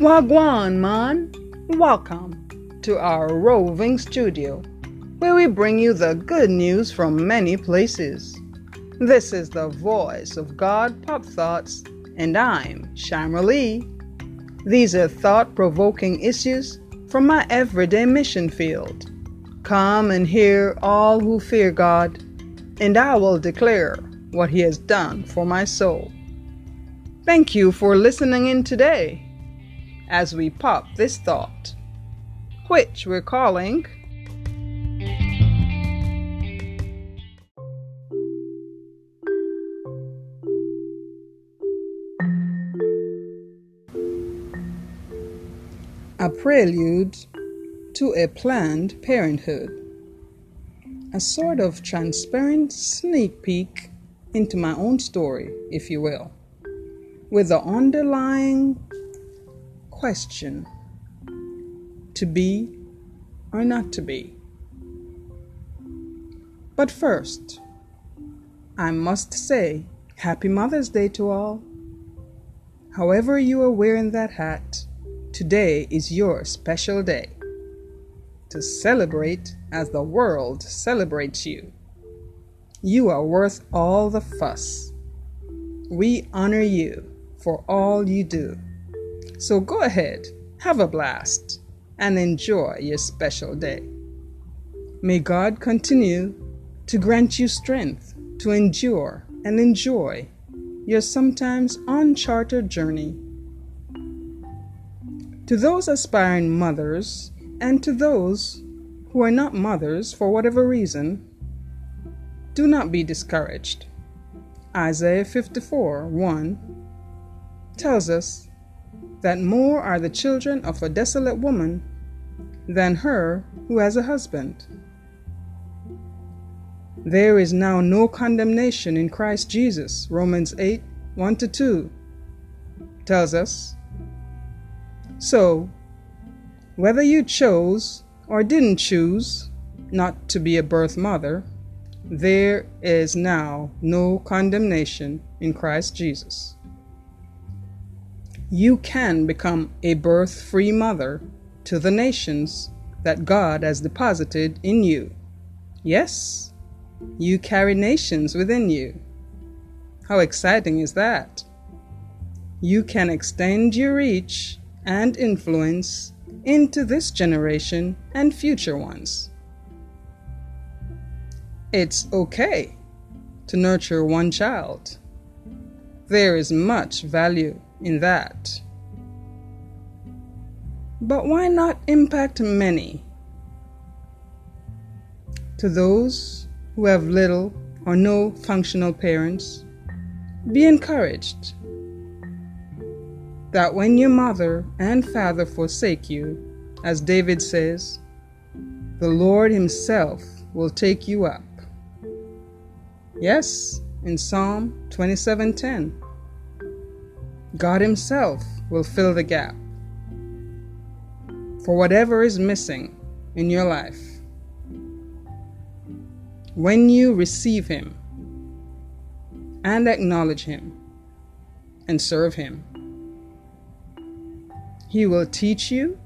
Wagwan, man. Welcome to our roving studio, where we bring you the good news from many places. This is the voice of God Pop Thoughts, and I'm Shamra Lee. These are thought provoking issues from my everyday mission field. Come and hear all who fear God, and I will declare what He has done for my soul. Thank you for listening in today as we pop this thought, which we're calling a prelude to a planned parenthood, a sort of transparent sneak peek into my own story, if you will, with the underlying question to be or not to be. But first, I must say Happy Mother's Day to all. However, you are wearing that hat, today is your special day to celebrate as the world celebrates you. You are worth all the fuss. We honor you for all you do. So go ahead, have a blast, and enjoy your special day. May God continue to grant you strength to endure and enjoy your sometimes uncharted journey. To those aspiring mothers and to those who are not mothers for whatever reason, do not be discouraged. Isaiah 54 1 tells us that more are the children of a desolate woman than her who has a husband. There is now no condemnation in Christ Jesus, Romans 8 1 to 2 tells us. So, whether you chose or didn't choose not to be a birth mother, there is now no condemnation in Christ Jesus you can become a birth free mother to the nations that God has deposited in you. Yes, you carry nations within you. How exciting is that? You can extend your reach and influence into this generation and future ones. It's okay to nurture one child. There is much value in that. But why not impact many? To those who have little or no functional parents, be encouraged that when your mother and father forsake you, as David says, the Lord Himself will take you up. Yes, in Psalm 27:10. God Himself will fill the gap for whatever is missing in your life. When you receive Him and acknowledge Him and serve Him, He will teach you,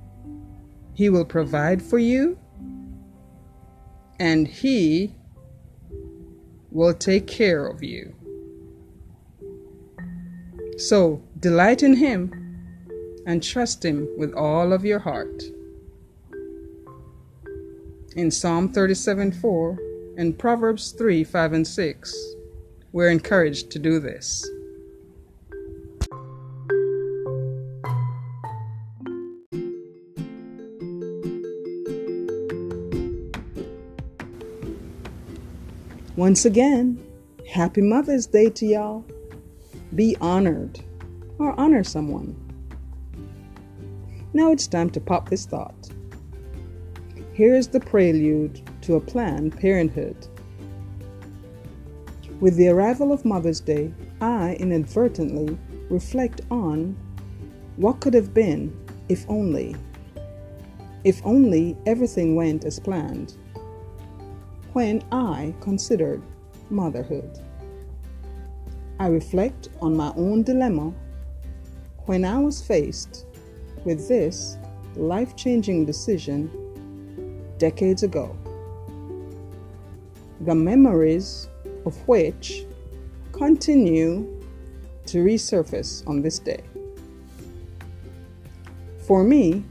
He will provide for you, and He will take care of you. So delight in Him and trust Him with all of your heart. In Psalm 37 4 and Proverbs 3 5 and 6, we're encouraged to do this. Once again, happy Mother's Day to y'all. Be honored or honor someone. Now it's time to pop this thought. Here is the prelude to a planned parenthood. With the arrival of Mother's Day, I inadvertently reflect on what could have been if only. If only everything went as planned when I considered motherhood. I reflect on my own dilemma when I was faced with this life changing decision decades ago. The memories of which continue to resurface on this day. For me,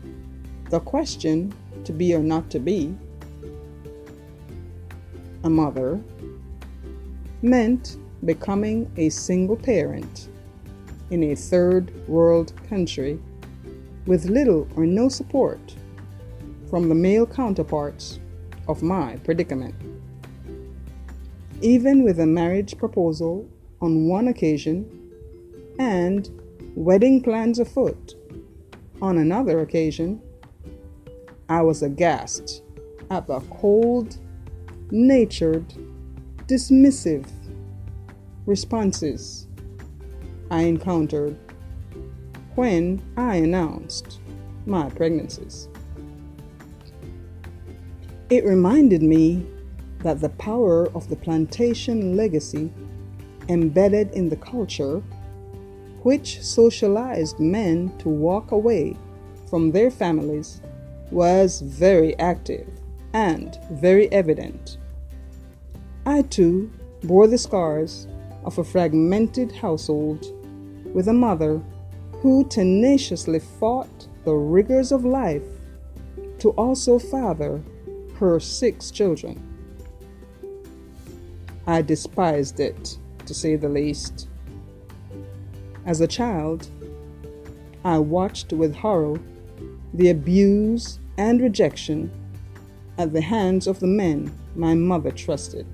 the question to be or not to be a mother meant becoming a single parent in a third world country with little or no support from the male counterparts of my predicament. Even with a marriage proposal on one occasion and wedding plans afoot on another occasion, I was aghast at the cold natured, dismissive responses I encountered when I announced my pregnancies. It reminded me that the power of the plantation legacy embedded in the culture, which socialized men to walk away from their families, was very active and very evident I too bore the scars of a fragmented household with a mother who tenaciously fought the rigors of life to also father her six children. I despised it, to say the least. As a child, I watched with horror the abuse and rejection at the hands of the men my mother trusted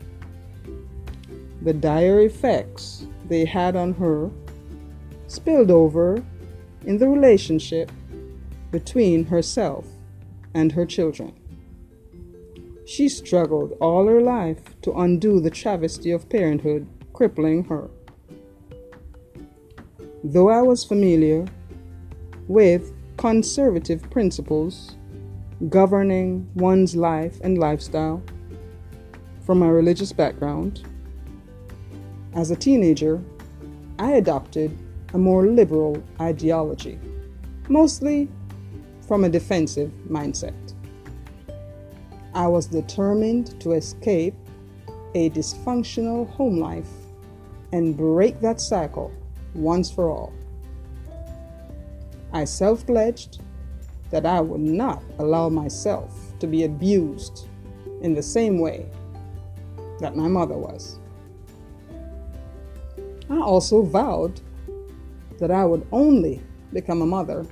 the dire effects they had on her spilled over in the relationship between herself and her children. She struggled all her life to undo the travesty of parenthood crippling her. Though I was familiar with conservative principles governing one's life and lifestyle from my religious background, as a teenager, I adopted a more liberal ideology, mostly from a defensive mindset. I was determined to escape a dysfunctional home life and break that cycle once for all. I self pledged that I would not allow myself to be abused in the same way that my mother was. I also vowed that I would only become a mother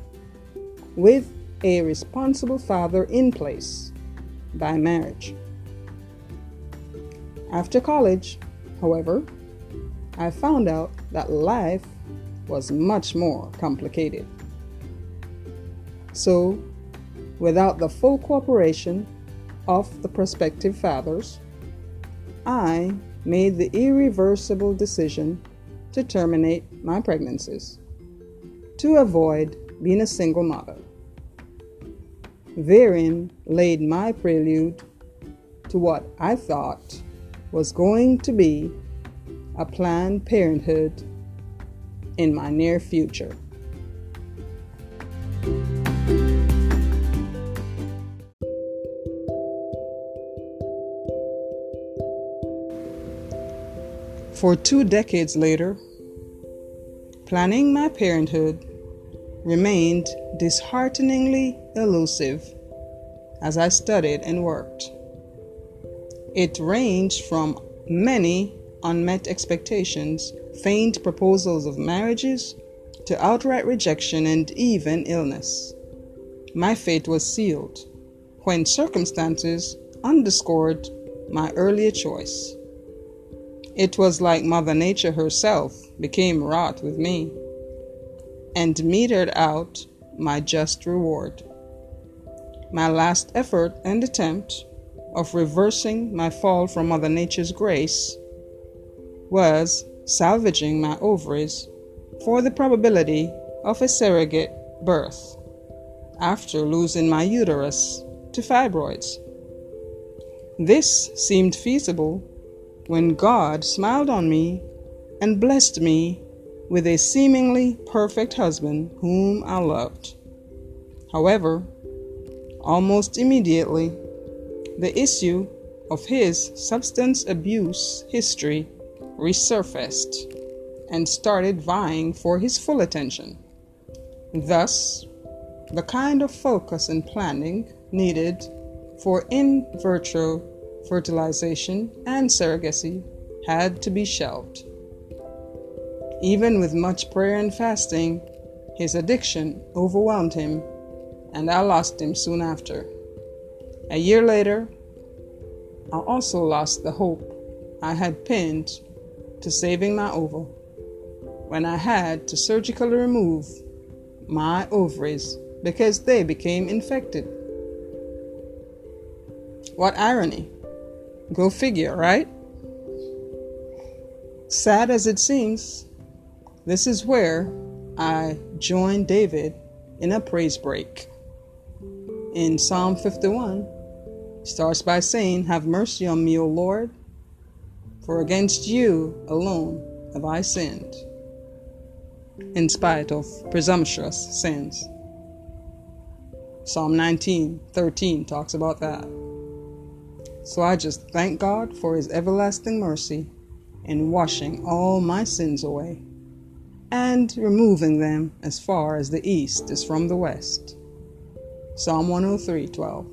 with a responsible father in place by marriage. After college, however, I found out that life was much more complicated. So, without the full cooperation of the prospective fathers, I made the irreversible decision to terminate my pregnancies to avoid being a single mother. Therein laid my prelude to what I thought was going to be a planned parenthood in my near future. For two decades later, planning my parenthood remained dishearteningly elusive as I studied and worked. It ranged from many unmet expectations, feigned proposals of marriages, to outright rejection and even illness. My fate was sealed when circumstances underscored my earlier choice. It was like Mother Nature herself became wroth with me and metered out my just reward. My last effort and attempt of reversing my fall from Mother Nature's grace was salvaging my ovaries for the probability of a surrogate birth after losing my uterus to fibroids. This seemed feasible when God smiled on me and blessed me with a seemingly perfect husband whom I loved. However, almost immediately, the issue of his substance abuse history resurfaced and started vying for his full attention. Thus, the kind of focus and planning needed for in vitro fertilization and surrogacy had to be shelved. Even with much prayer and fasting, his addiction overwhelmed him, and I lost him soon after. A year later, I also lost the hope I had pinned to saving my ova when I had to surgically remove my ovaries because they became infected. What irony! Go figure, right? Sad as it seems, this is where I join David in a praise break. In Psalm 51, starts by saying, Have mercy on me, O Lord, for against you alone have I sinned, in spite of presumptuous sins. Psalm 19 13 talks about that. So I just thank God for His everlasting mercy in washing all my sins away and removing them as far as the east is from the west. Psalm 103 12.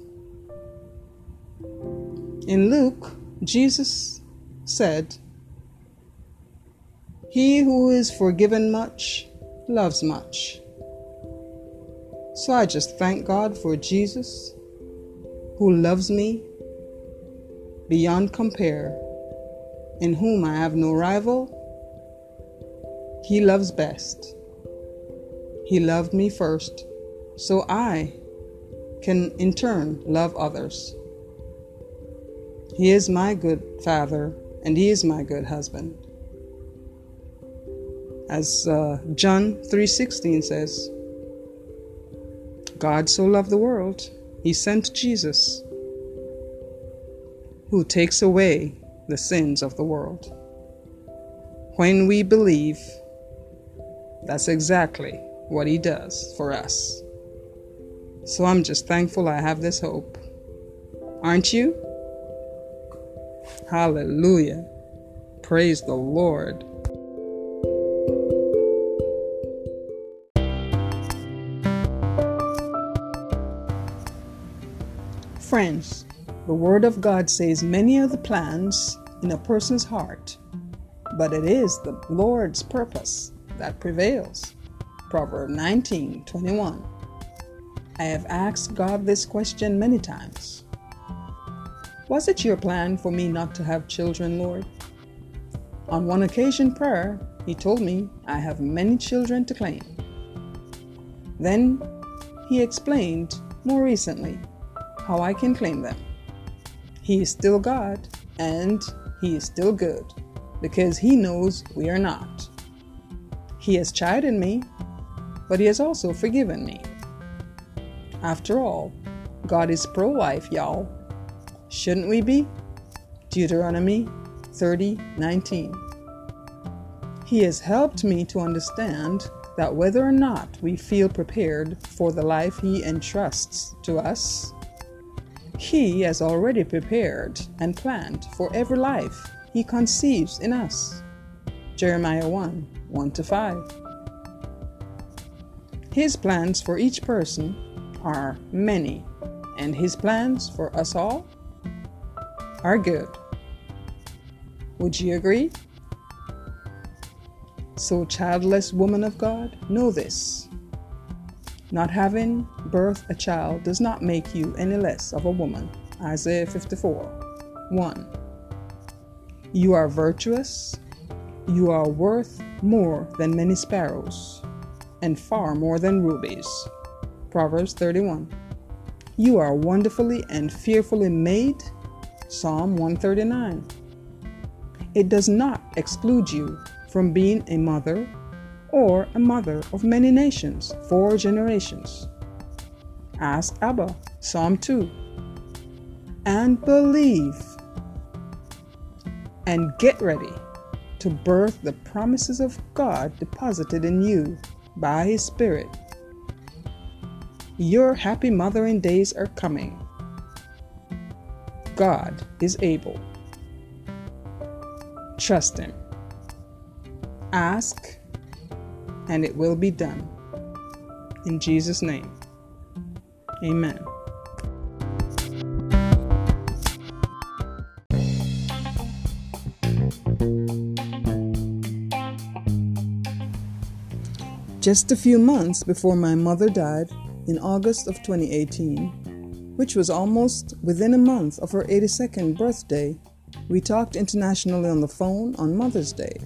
In Luke, Jesus said, He who is forgiven much loves much. So I just thank God for Jesus who loves me beyond compare, in whom I have no rival. He loves best. He loved me first, so I can in turn love others. He is my good father, and he is my good husband. As uh, John 3:16 says, God so loved the world, he sent Jesus, who takes away the sins of the world. When we believe, that's exactly what he does for us. So I'm just thankful I have this hope. Aren't you? Hallelujah. Praise the Lord. Friends, the Word of God says many are the plans in a person's heart, but it is the Lord's purpose that prevails. Proverb 19 21. I have asked God this question many times. Was it your plan for me not to have children, Lord? On one occasion prayer, he told me I have many children to claim. Then he explained more recently how I can claim them. He is still God and he is still good because he knows we are not. He has chided me, but he has also forgiven me. After all, God is pro life, y'all. Shouldn't we be? Deuteronomy 30 19. He has helped me to understand that whether or not we feel prepared for the life He entrusts to us, He has already prepared and planned for every life He conceives in us. Jeremiah 1 1 to 5. His plans for each person are many, and His plans for us all are good. Would you agree? So, childless woman of God, know this. Not having birthed a child does not make you any less of a woman. Isaiah 54 1. You are virtuous, you are worth more than many sparrows, and far more than rubies. Proverbs 31. You are wonderfully and fearfully made Psalm 139. It does not exclude you from being a mother or a mother of many nations, four generations. Ask Abba, Psalm 2. And believe and get ready to birth the promises of God deposited in you by His Spirit. Your happy mothering days are coming. God is able. Trust Him. Ask, and it will be done. In Jesus' name, Amen. Just a few months before my mother died in August of 2018, which was almost within a month of her 82nd birthday, we talked internationally on the phone on Mother's Day,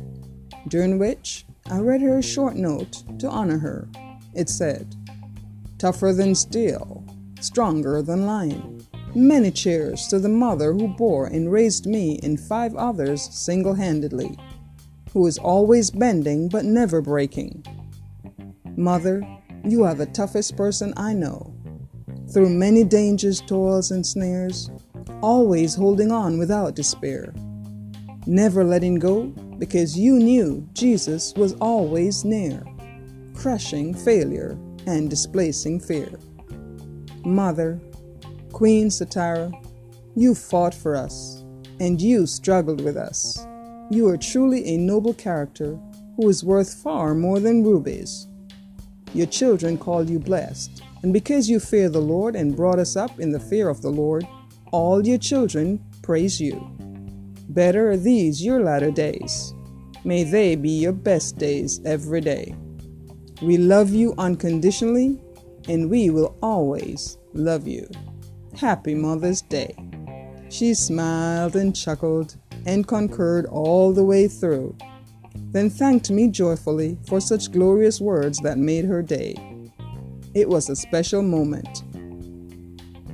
during which I read her a short note to honor her. It said, Tougher than steel, stronger than lion. Many cheers to the mother who bore and raised me and five others single handedly, who is always bending but never breaking Mother, you are the toughest person I know. Through many dangers, toils, and snares, always holding on without despair. Never letting go because you knew Jesus was always near, crushing failure and displacing fear. Mother, Queen Satara, you fought for us and you struggled with us. You are truly a noble character who is worth far more than rubies. Your children call you blessed. And because you fear the Lord and brought us up in the fear of the Lord, all your children praise you. Better are these your latter days. May they be your best days every day. We love you unconditionally, and we will always love you. Happy Mother's Day. She smiled and chuckled and concurred all the way through then thanked me joyfully for such glorious words that made her day. It was a special moment.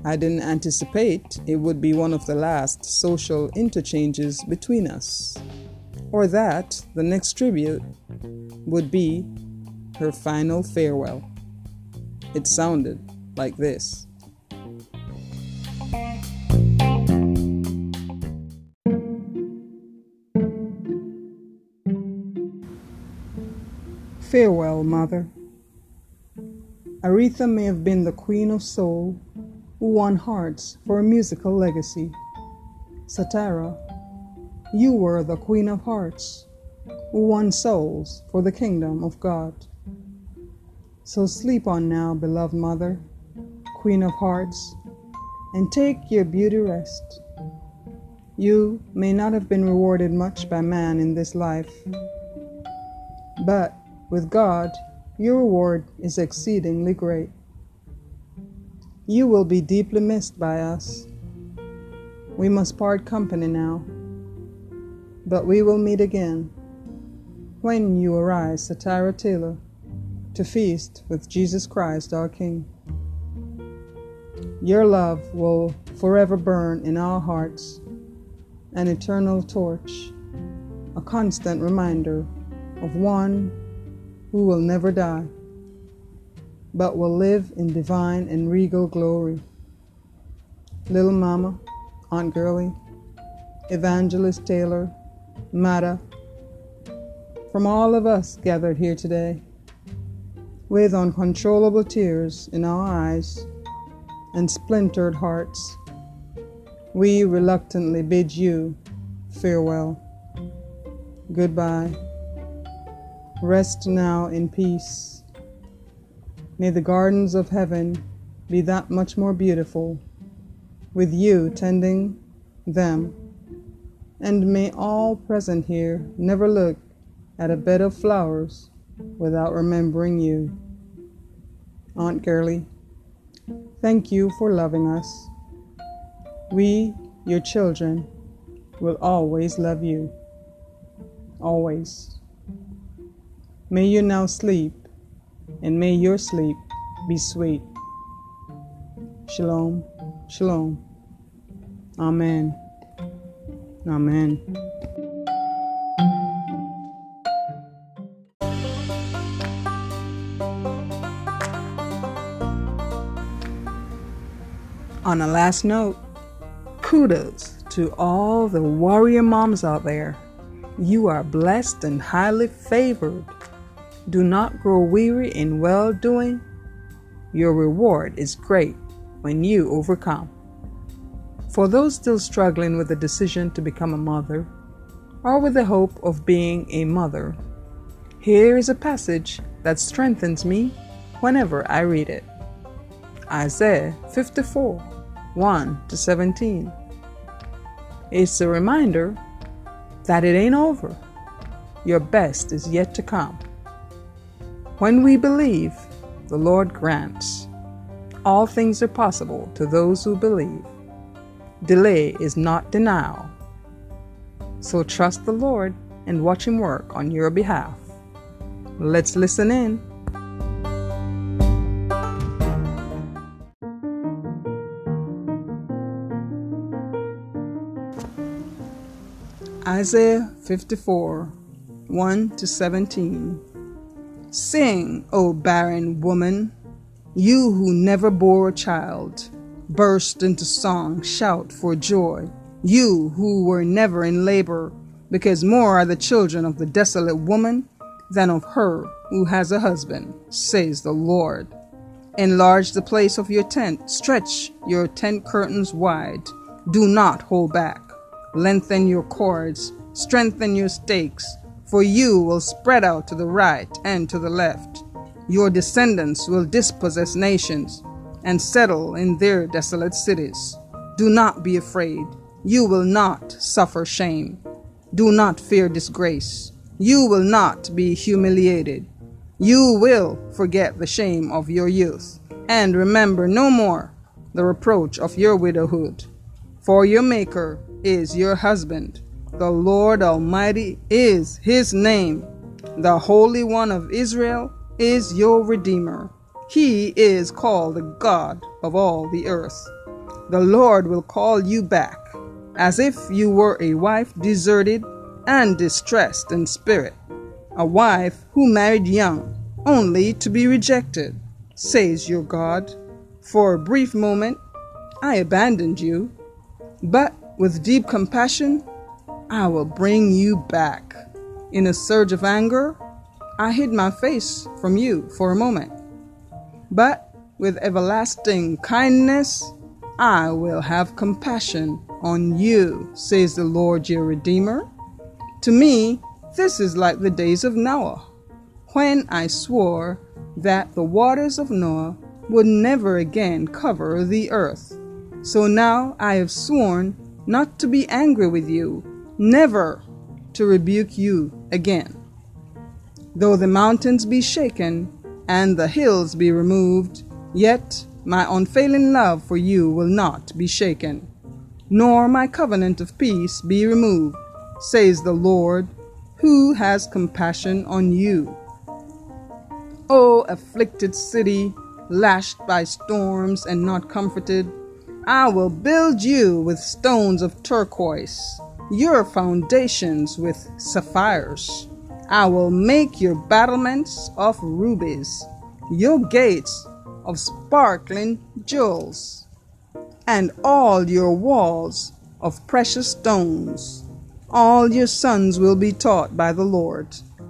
I didn't anticipate it would be one of the last social interchanges between us, or that the next tribute would be her final farewell. It sounded like this. Farewell, Mother. Aretha may have been the queen of soul who won hearts for a musical legacy. Satara, you were the queen of hearts who won souls for the kingdom of God. So sleep on now, beloved Mother, queen of hearts, and take your beauty rest. You may not have been rewarded much by man in this life, but with God, your reward is exceedingly great. You will be deeply missed by us. We must part company now, but we will meet again when you arise, Satara Taylor, to feast with Jesus Christ our King. Your love will forever burn in our hearts, an eternal torch, a constant reminder of one who will never die, but will live in divine and regal glory. Little Mama, Aunt Girlie, Evangelist Taylor, Mata, from all of us gathered here today, with uncontrollable tears in our eyes and splintered hearts, we reluctantly bid you farewell. Goodbye. Rest now in peace. May the gardens of heaven be that much more beautiful, with you tending them. And may all present here never look at a bed of flowers without remembering you. Aunt Girlie, thank you for loving us. We, your children, will always love you. Always. May you now sleep, and may your sleep be sweet. Shalom, shalom. Amen. Amen. On a last note, kudos to all the warrior moms out there. You are blessed and highly favored do not grow weary in well doing, your reward is great when you overcome. For those still struggling with the decision to become a mother, or with the hope of being a mother, here is a passage that strengthens me whenever I read it. Isaiah 54 1 to 17. It's a reminder that it ain't over. Your best is yet to come. When we believe, the Lord grants. All things are possible to those who believe. Delay is not denial. So trust the Lord and watch Him work on your behalf. Let's listen in. Isaiah 54 1 to 17. Sing, O barren woman, you who never bore a child burst into song, shout for joy. You who were never in labor, because more are the children of the desolate woman than of her who has a husband, says the Lord. Enlarge the place of your tent, stretch your tent curtains wide. Do not hold back. Lengthen your cords, strengthen your stakes, for you will spread out to the right and to the left. Your descendants will dispossess nations and settle in their desolate cities. Do not be afraid. You will not suffer shame. Do not fear disgrace. You will not be humiliated. You will forget the shame of your youth, and remember no more the reproach of your widowhood. For your Maker is your husband. The Lord Almighty is his name. The Holy One of Israel is your Redeemer. He is called the God of all the earth. The Lord will call you back, as if you were a wife deserted and distressed in spirit, a wife who married young, only to be rejected, says your God. For a brief moment, I abandoned you, but with deep compassion, I will bring you back. In a surge of anger, I hid my face from you for a moment but with everlasting kindness I will have compassion on you, says the Lord your Redeemer. To me, this is like the days of Noah, when I swore that the waters of Noah would never again cover the earth. So now I have sworn not to be angry with you, never to rebuke you again. Though the mountains be shaken and the hills be removed, yet my unfailing love for you will not be shaken, nor my covenant of peace be removed, says the Lord, who has compassion on you. O afflicted city, lashed by storms and not comforted, I will build you with stones of turquoise, your foundations with sapphires. I will make your battlements of rubies, your gates of sparkling jewels, and all your walls of precious stones. All your sons will be taught by the Lord,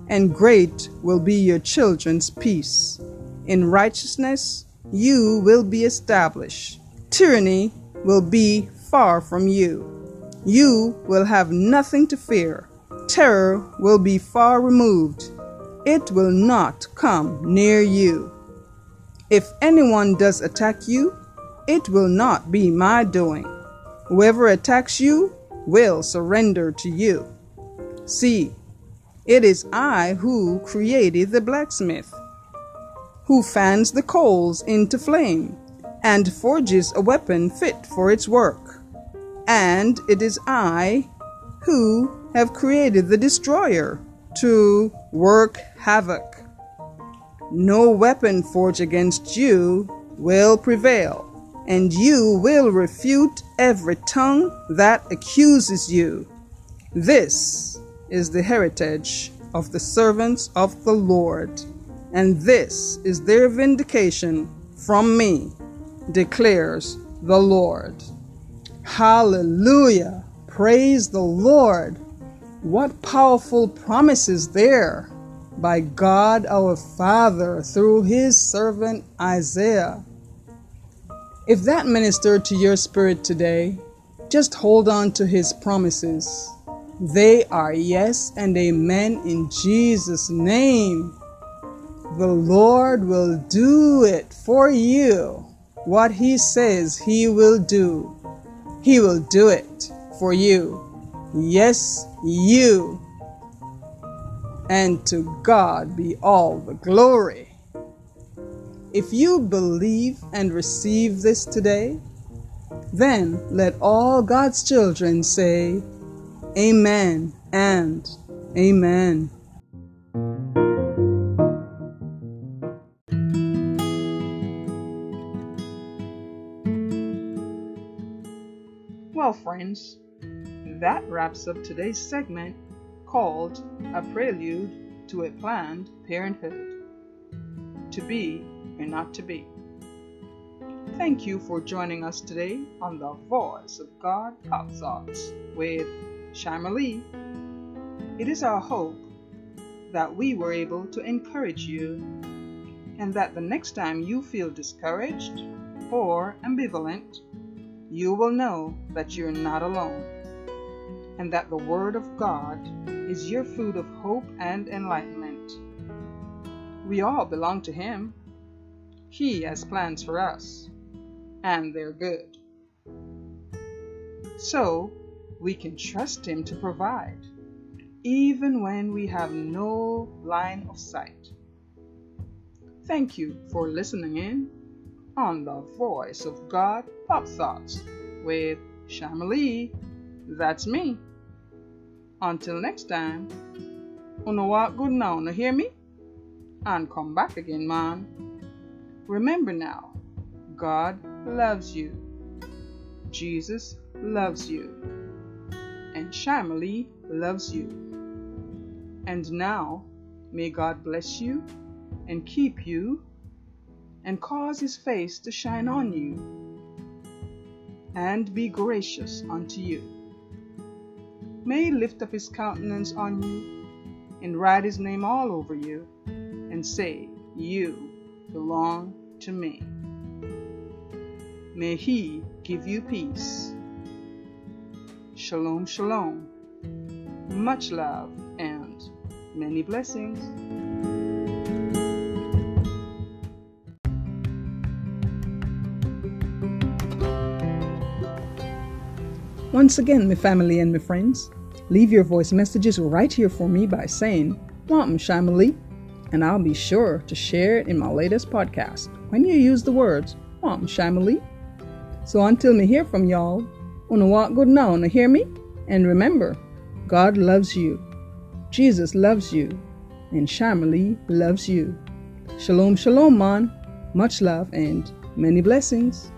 and great will be your children's peace. In righteousness you will be established. Tyranny will be far from you. You will have nothing to fear terror will be far removed. It will not come near you. If anyone does attack you, it will not be my doing. Whoever attacks you will surrender to you. See, it is I who created the blacksmith, who fans the coals into flame and forges a weapon fit for its work. And it is I who have created the destroyer to work havoc. No weapon forged against you will prevail, and you will refute every tongue that accuses you. This is the heritage of the servants of the Lord, and this is their vindication from me, declares the Lord. Hallelujah! Praise the Lord! What powerful promises there! by God our Father through his servant Isaiah. If that ministered to your spirit today, just hold on to his promises. They are yes and amen in Jesus' name. The Lord will do it for you. What he says he will do, he will do it for you. Yes, you and to God be all the glory. If you believe and receive this today, then let all God's children say, Amen and Amen. Well, friends, that wraps up today's segment called A Prelude to a Planned Parenthood To Be and Not to Be. Thank you for joining us today on the Voice of God Pop Thoughts with Shamalee. It is our hope that we were able to encourage you and that the next time you feel discouraged or ambivalent, you will know that you're not alone and that the Word of God is your food of hope and enlightenment. We all belong to Him. He has plans for us, and they're good. So, we can trust Him to provide, even when we have no line of sight. Thank you for listening in on the Voice of God Pop Thoughts with Shamalee. That's me. Until next time, una walk good now, no hear me? And come back again, man. Remember now, God loves you. Jesus loves you. And Shamalee loves you. And now, may God bless you and keep you and cause his face to shine on you and be gracious unto you may he lift up his countenance on you and write his name all over you and say, You belong to me. May he give you peace. Shalom, shalom. Much love and many blessings. Once again, my family and my friends, leave your voice messages right here for me by saying, Welcome, Shamalee, and I'll be sure to share it in my latest podcast when you use the words, Welcome, Shamalee. So until me hear from y'all, wanna walk good now, wanna hear me? And remember, God loves you, Jesus loves you, and Shamalee loves you. Shalom, shalom, man. Much love and many blessings.